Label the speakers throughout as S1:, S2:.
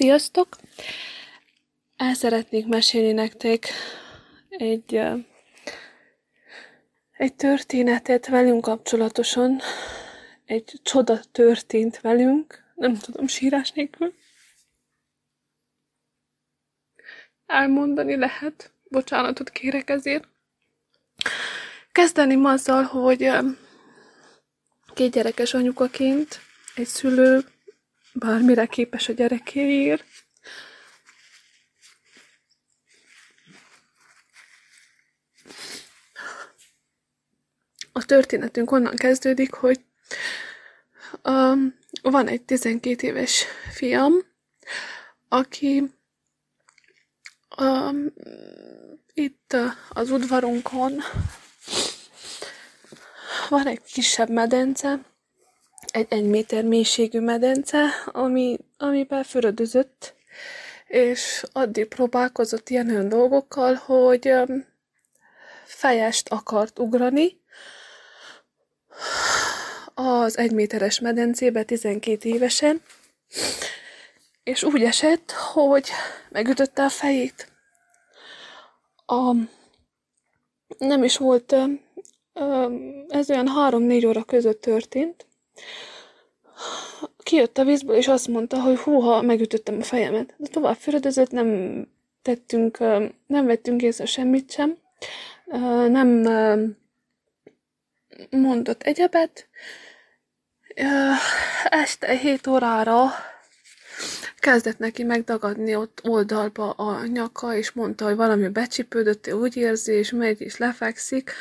S1: Sziasztok! El szeretnék mesélni nektek egy, egy történetet velünk kapcsolatosan. Egy csoda történt velünk, nem tudom, sírás nélkül. Elmondani lehet, bocsánatot kérek ezért. Kezdeném azzal, hogy két gyerekes anyukaként egy szülő bármire képes a gyerekéért. A történetünk onnan kezdődik, hogy um, van egy 12 éves fiam, aki um, itt az udvarunkon van egy kisebb medence, egy egy méter mélységű medence, ami, amiben fürödözött, és addig próbálkozott ilyen olyan dolgokkal, hogy fejest akart ugrani az egyméteres medencébe 12 évesen, és úgy esett, hogy megütötte a fejét. A, nem is volt, ez olyan 3-4 óra között történt, kijött a vízből, és azt mondta, hogy húha, megütöttem a fejemet. De tovább fürödözött, nem tettünk, nem vettünk észre semmit sem, nem mondott egyebet. Este 7 órára kezdett neki megdagadni ott oldalba a nyaka, és mondta, hogy valami becsipődött, ő úgy érzi, és megy, és lefekszik.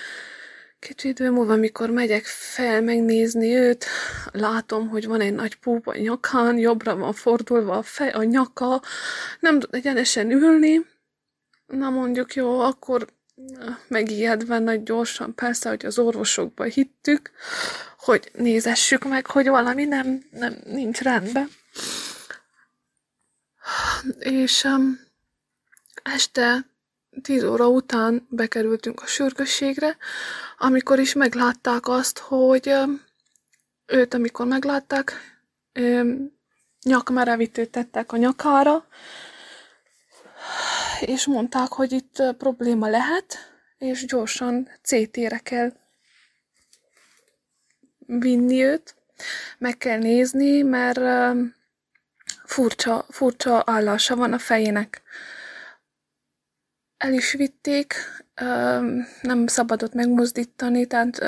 S1: Kicsi idő múlva, amikor megyek fel megnézni őt, látom, hogy van egy nagy púp a nyakán, jobbra van fordulva a, fej, a nyaka, nem tud egyenesen ülni. Na mondjuk jó, akkor megijedve nagy gyorsan, persze, hogy az orvosokba hittük, hogy nézessük meg, hogy valami nem, nem nincs rendben. És um, este 10 óra után bekerültünk a sürgősségre, amikor is meglátták azt, hogy őt, amikor meglátták, nyakmerevítőt tettek a nyakára, és mondták, hogy itt probléma lehet, és gyorsan CT-re kell vinni őt, meg kell nézni, mert furcsa, furcsa állása van a fejének el is vitték, nem szabadott megmozdítani, tehát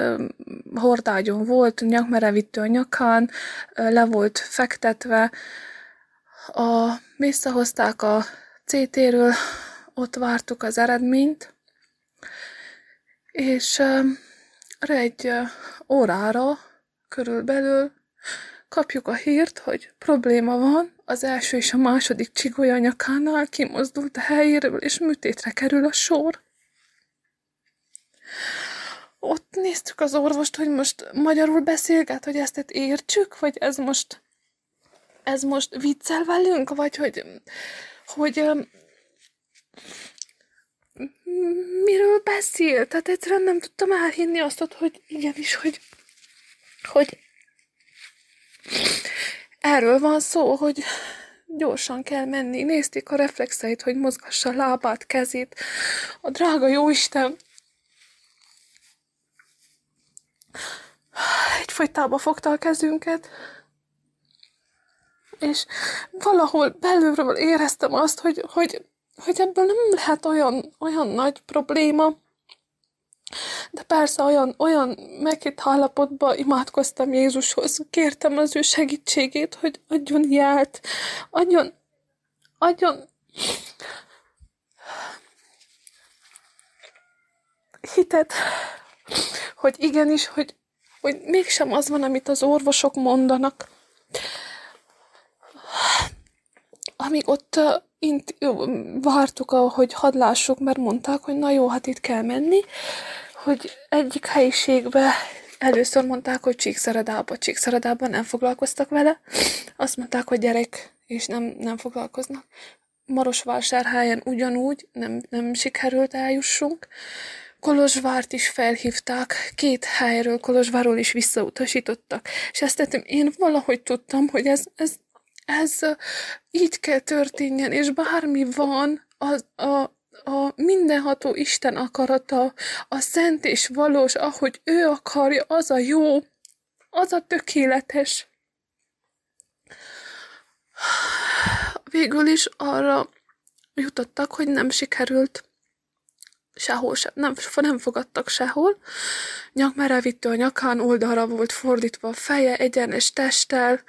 S1: hordágyon volt, nyakmerevítő a nyakán, le volt fektetve. A, visszahozták a CT-ről, ott vártuk az eredményt, és egy órára körülbelül kapjuk a hírt, hogy probléma van, az első és a második csigolya nyakánál kimozdult a helyéről, és műtétre kerül a sor. Ott néztük az orvost, hogy most magyarul beszélget, hogy ezt értsük, vagy ez most ez most viccel velünk, vagy hogy, hogy miről beszél? Tehát egyszerűen nem tudtam elhinni azt, hogy igenis, hogy, hogy Erről van szó, hogy gyorsan kell menni. Nézték a reflexeit, hogy mozgassa lábát, kezét. A drága Jóisten egyfolytába fogta a kezünket, és valahol belülről éreztem azt, hogy, hogy, hogy ebből nem lehet olyan, olyan nagy probléma, de persze olyan, olyan meghitt állapotban imádkoztam Jézushoz, kértem az ő segítségét, hogy adjon jelt, adjon, adjon. Hitet, hogy igenis, hogy, hogy mégsem az van, amit az orvosok mondanak. Amíg ott int, vártuk, hogy hadlássuk, mert mondták, hogy na jó, hát itt kell menni, hogy egyik helyiségbe először mondták, hogy Csíkszeredába. Csíkszeredában nem foglalkoztak vele. Azt mondták, hogy gyerek, és nem, nem foglalkoznak. Marosvásárhelyen ugyanúgy nem, nem sikerült eljussunk. Kolozsvárt is felhívták, két helyről, Kolozsvárról is visszautasítottak. És ezt tettem, én valahogy tudtam, hogy ez, ez, ez így kell történjen, és bármi van, az, a, a mindenható Isten akarata, a szent és valós, ahogy ő akarja, az a jó, az a tökéletes. Végül is arra jutottak, hogy nem sikerült sehol sem, nem, nem fogadtak sehol. Nyakmerevítő a nyakán oldalra volt fordítva a feje, egyenes testtel,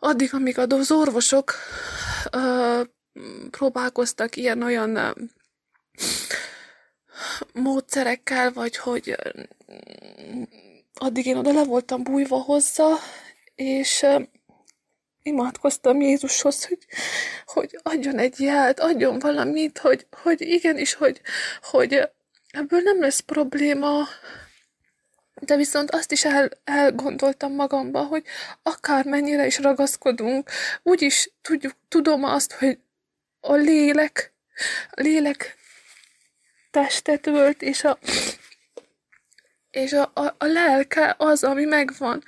S1: addig, amíg az orvosok ö, próbálkoztak ilyen-olyan módszerekkel, vagy hogy addig én oda le voltam bújva hozzá, és imádkoztam Jézushoz, hogy, hogy adjon egy jelt, adjon valamit, hogy, hogy igenis, hogy, hogy ebből nem lesz probléma, de viszont azt is el, elgondoltam magamba, hogy akármennyire is ragaszkodunk, úgyis tudjuk, tudom azt, hogy a lélek, a lélek testet ölt, és a, és a, a, a lelke az, ami megvan.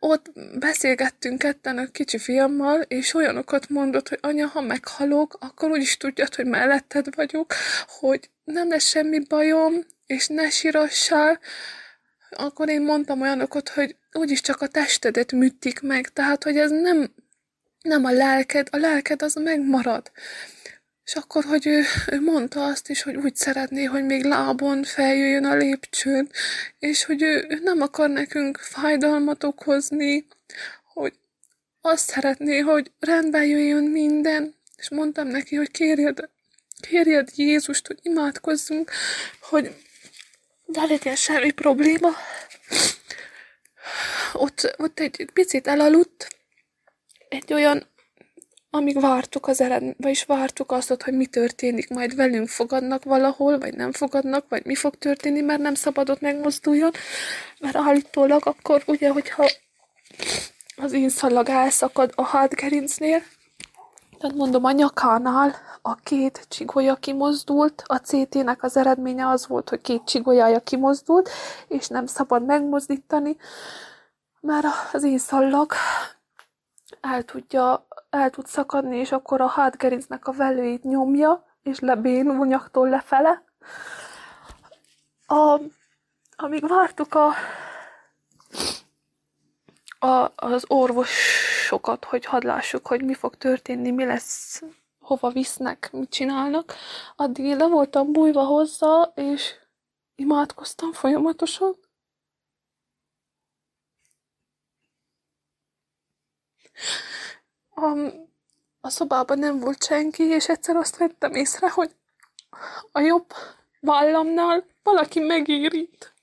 S1: Ott beszélgettünk ketten a kicsi fiammal, és olyanokat mondott, hogy anya, ha meghalok, akkor úgyis tudjad, hogy melletted vagyok, hogy nem lesz semmi bajom, és ne sírassál. Akkor én mondtam olyanokat, hogy úgyis csak a testedet műtik meg, tehát, hogy ez nem, nem a lelked, a lelked az megmarad. És akkor, hogy ő, ő mondta azt is, hogy úgy szeretné, hogy még lábon feljöjjön a lépcsőn, és hogy ő, ő nem akar nekünk fájdalmat okozni, hogy azt szeretné, hogy rendben jöjjön minden, és mondtam neki, hogy kérjed, kérjed Jézust, hogy imádkozzunk, hogy ne legyen semmi probléma. Ott, ott egy picit elaludt, egy olyan amíg vártuk az eredményt, vagyis vártuk azt, hogy mi történik, majd velünk fogadnak valahol, vagy nem fogadnak, vagy mi fog történni, mert nem szabadott megmozduljon, mert állítólag akkor ugye, hogyha az én szalag elszakad a hátgerincnél, tehát mondom, a nyakánál a két csigolya kimozdult, a CT-nek az eredménye az volt, hogy két csigolyaja kimozdult, és nem szabad megmozdítani, mert az én szallag el tudja el tud szakadni, és akkor a hátgerincnek a velőit nyomja, és lebénul nyaktól lefele. A, amíg vártuk a, a, az orvosokat, hogy hadd lássuk, hogy mi fog történni, mi lesz, hova visznek, mit csinálnak, addig én le voltam bújva hozzá, és imádkoztam folyamatosan. a, a szobában nem volt senki, és egyszer azt vettem észre, hogy a jobb vállamnál valaki megérít.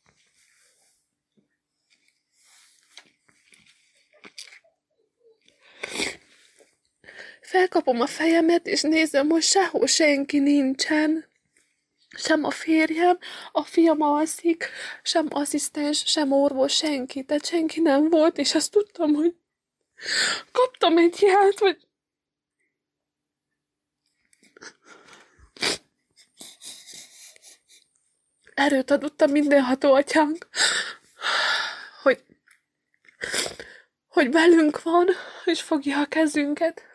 S1: Felkapom a fejemet, és nézem, hogy sehol senki nincsen. Sem a férjem, a fiam alszik, sem asszisztens, sem orvos, senki. Tehát senki nem volt, és azt tudtam, hogy Kaptam egy jelt, hogy erőt adott a mindenható atyánk, hogy, hogy velünk van, és fogja a kezünket.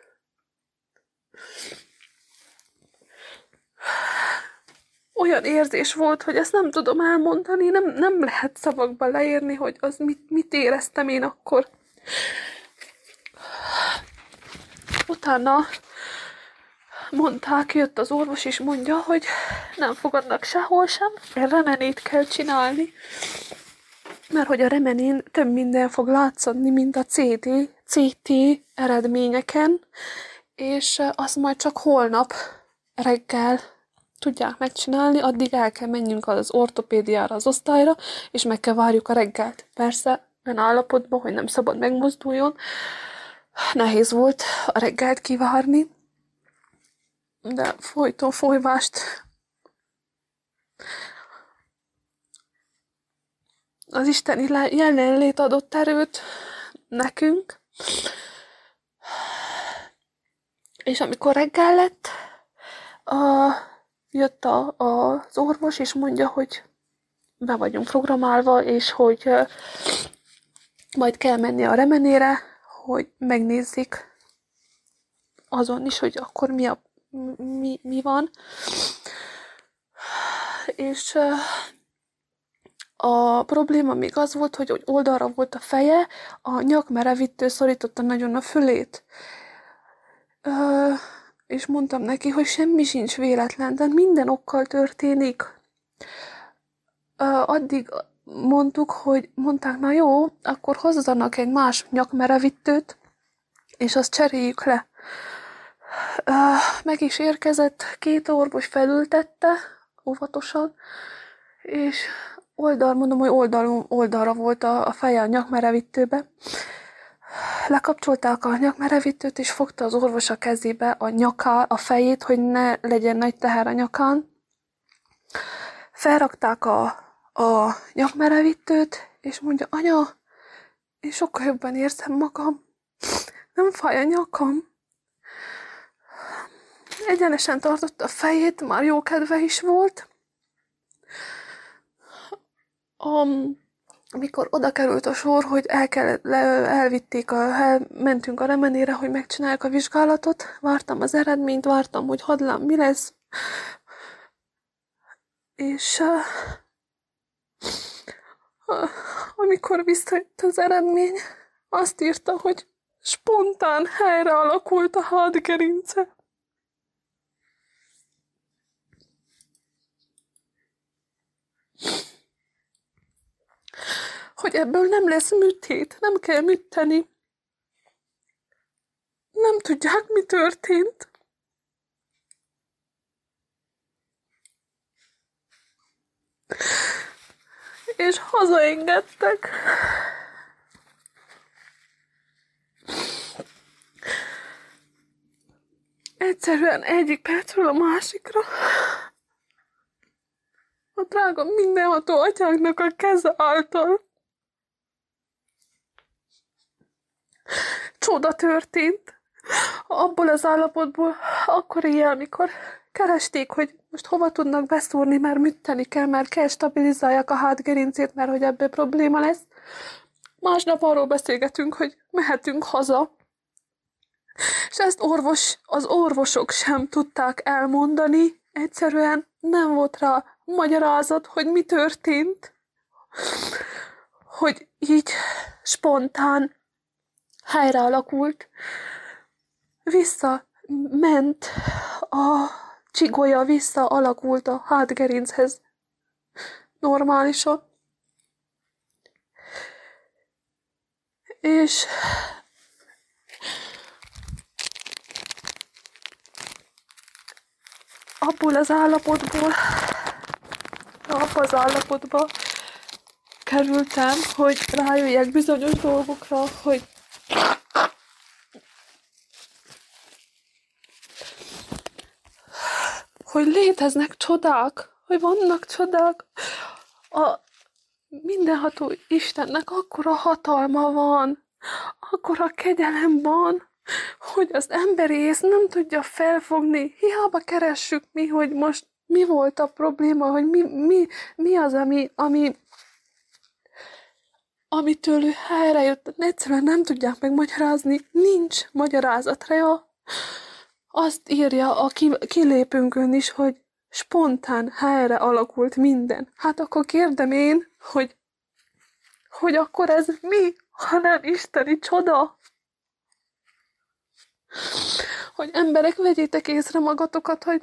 S1: Olyan érzés volt, hogy ezt nem tudom elmondani, nem, nem lehet szavakba leírni, hogy az mit, mit éreztem én akkor. Utána mondták, jött az orvos, és mondja, hogy nem fogadnak sehol sem, remenét kell csinálni, mert hogy a remenén több minden fog látszani, mint a CT, CT eredményeken, és azt majd csak holnap reggel tudják megcsinálni, addig el kell menjünk az ortopédiára, az osztályra, és meg kell várjuk a reggelt. Persze, olyan állapotban, hogy nem szabad megmozduljon, Nehéz volt a reggelt kivárni, de folyton folyvást az isteni jelenlét adott erőt nekünk. És amikor reggel lett, a, jött a, a, az orvos, és mondja, hogy be vagyunk programálva, és hogy majd kell menni a remenére, hogy megnézzék azon is, hogy akkor mi, a, mi, mi van. És a probléma még az volt, hogy oldalra volt a feje, a nyakmerevítő szorította nagyon a fülét. Ö, és mondtam neki, hogy semmi sincs véletlen, de minden okkal történik. Addig mondtuk, hogy mondták, na jó, akkor hozzanak egy más nyakmerevítőt, és azt cseréljük le. Meg is érkezett, két orvos felültette, óvatosan, és oldal, mondom, hogy oldal, oldalra volt a, a feje a nyakmerevítőbe. Lekapcsolták a nyakmerevítőt, és fogta az orvos a kezébe a nyaká, a fejét, hogy ne legyen nagy teher a nyakán. Felrakták a, a nyakmerevítőt, és mondja, anya, én sokkal jobban érzem magam. Nem fáj a nyakam. Egyenesen tartotta a fejét, már jó kedve is volt. Um, amikor oda került a sor, hogy el kell, le, elvitték, a, el, mentünk a remenére, hogy megcsinálják a vizsgálatot, vártam az eredményt, vártam, hogy hadlám, mi lesz. És uh, amikor visszajött az eredmény, azt írta, hogy spontán helyre alakult a hátgerince. Hogy ebből nem lesz műtét, nem kell műteni. Nem tudják, mi történt. És hazaengedtek. Egyszerűen egyik percről a másikra a drága mindenható atyánknak a keze által csoda történt. Abból az állapotból akkor éjjel, amikor keresték, hogy most hova tudnak beszúrni, mert műteni kell, mert kell stabilizálják a hátgerincét, mert hogy ebből probléma lesz. Másnap arról beszélgetünk, hogy mehetünk haza. És ezt orvos, az orvosok sem tudták elmondani, egyszerűen nem volt rá magyarázat, hogy mi történt. Hogy így spontán helyre alakult, vissza ment a csigolya, vissza alakult a hátgerinchez normálisan. És abból az állapotból, abban az állapotba kerültem, hogy rájöjjek bizonyos dolgokra, hogy hogy léteznek csodák, hogy vannak csodák. A mindenható Istennek akkora hatalma van, akkora kegyelem van, hogy az emberi ész nem tudja felfogni. Hiába keressük mi, hogy most mi volt a probléma, hogy mi, mi, mi az, ami, ami amitől ő jött, egyszerűen nem tudják megmagyarázni, nincs magyarázatra. Azt írja a kilépünkön is, hogy spontán helyre alakult minden. Hát akkor kérdem én, hogy, hogy akkor ez mi, ha nem isteni csoda? Hogy emberek, vegyétek észre magatokat, hogy,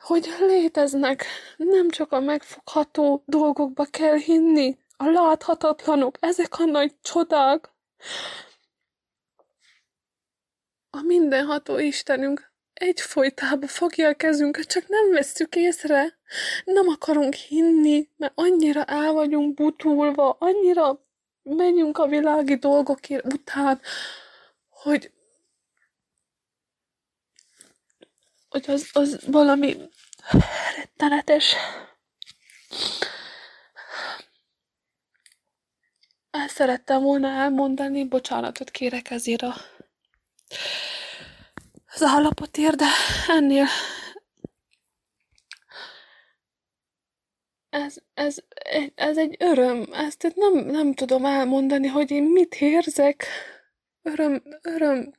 S1: hogy léteznek. Nem csak a megfogható dolgokba kell hinni, a láthatatlanok, ezek a nagy csodák. A mindenható Istenünk egyfolytában fogja a kezünket, csak nem vesszük észre. Nem akarunk hinni, mert annyira el vagyunk butulva, annyira menjünk a világi dolgokért után, hogy, hogy az, az valami rettenetes. El szerettem volna elmondani, bocsánatot kérek ezért a az állapotért, de ennél ez, ez, ez egy öröm, ezt nem, nem tudom elmondani, hogy én mit érzek. öröm, öröm,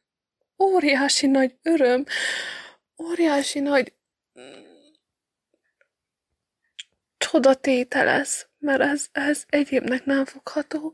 S1: óriási nagy öröm, óriási nagy csodatéte lesz, mert ez, ez egyébnek nem fogható.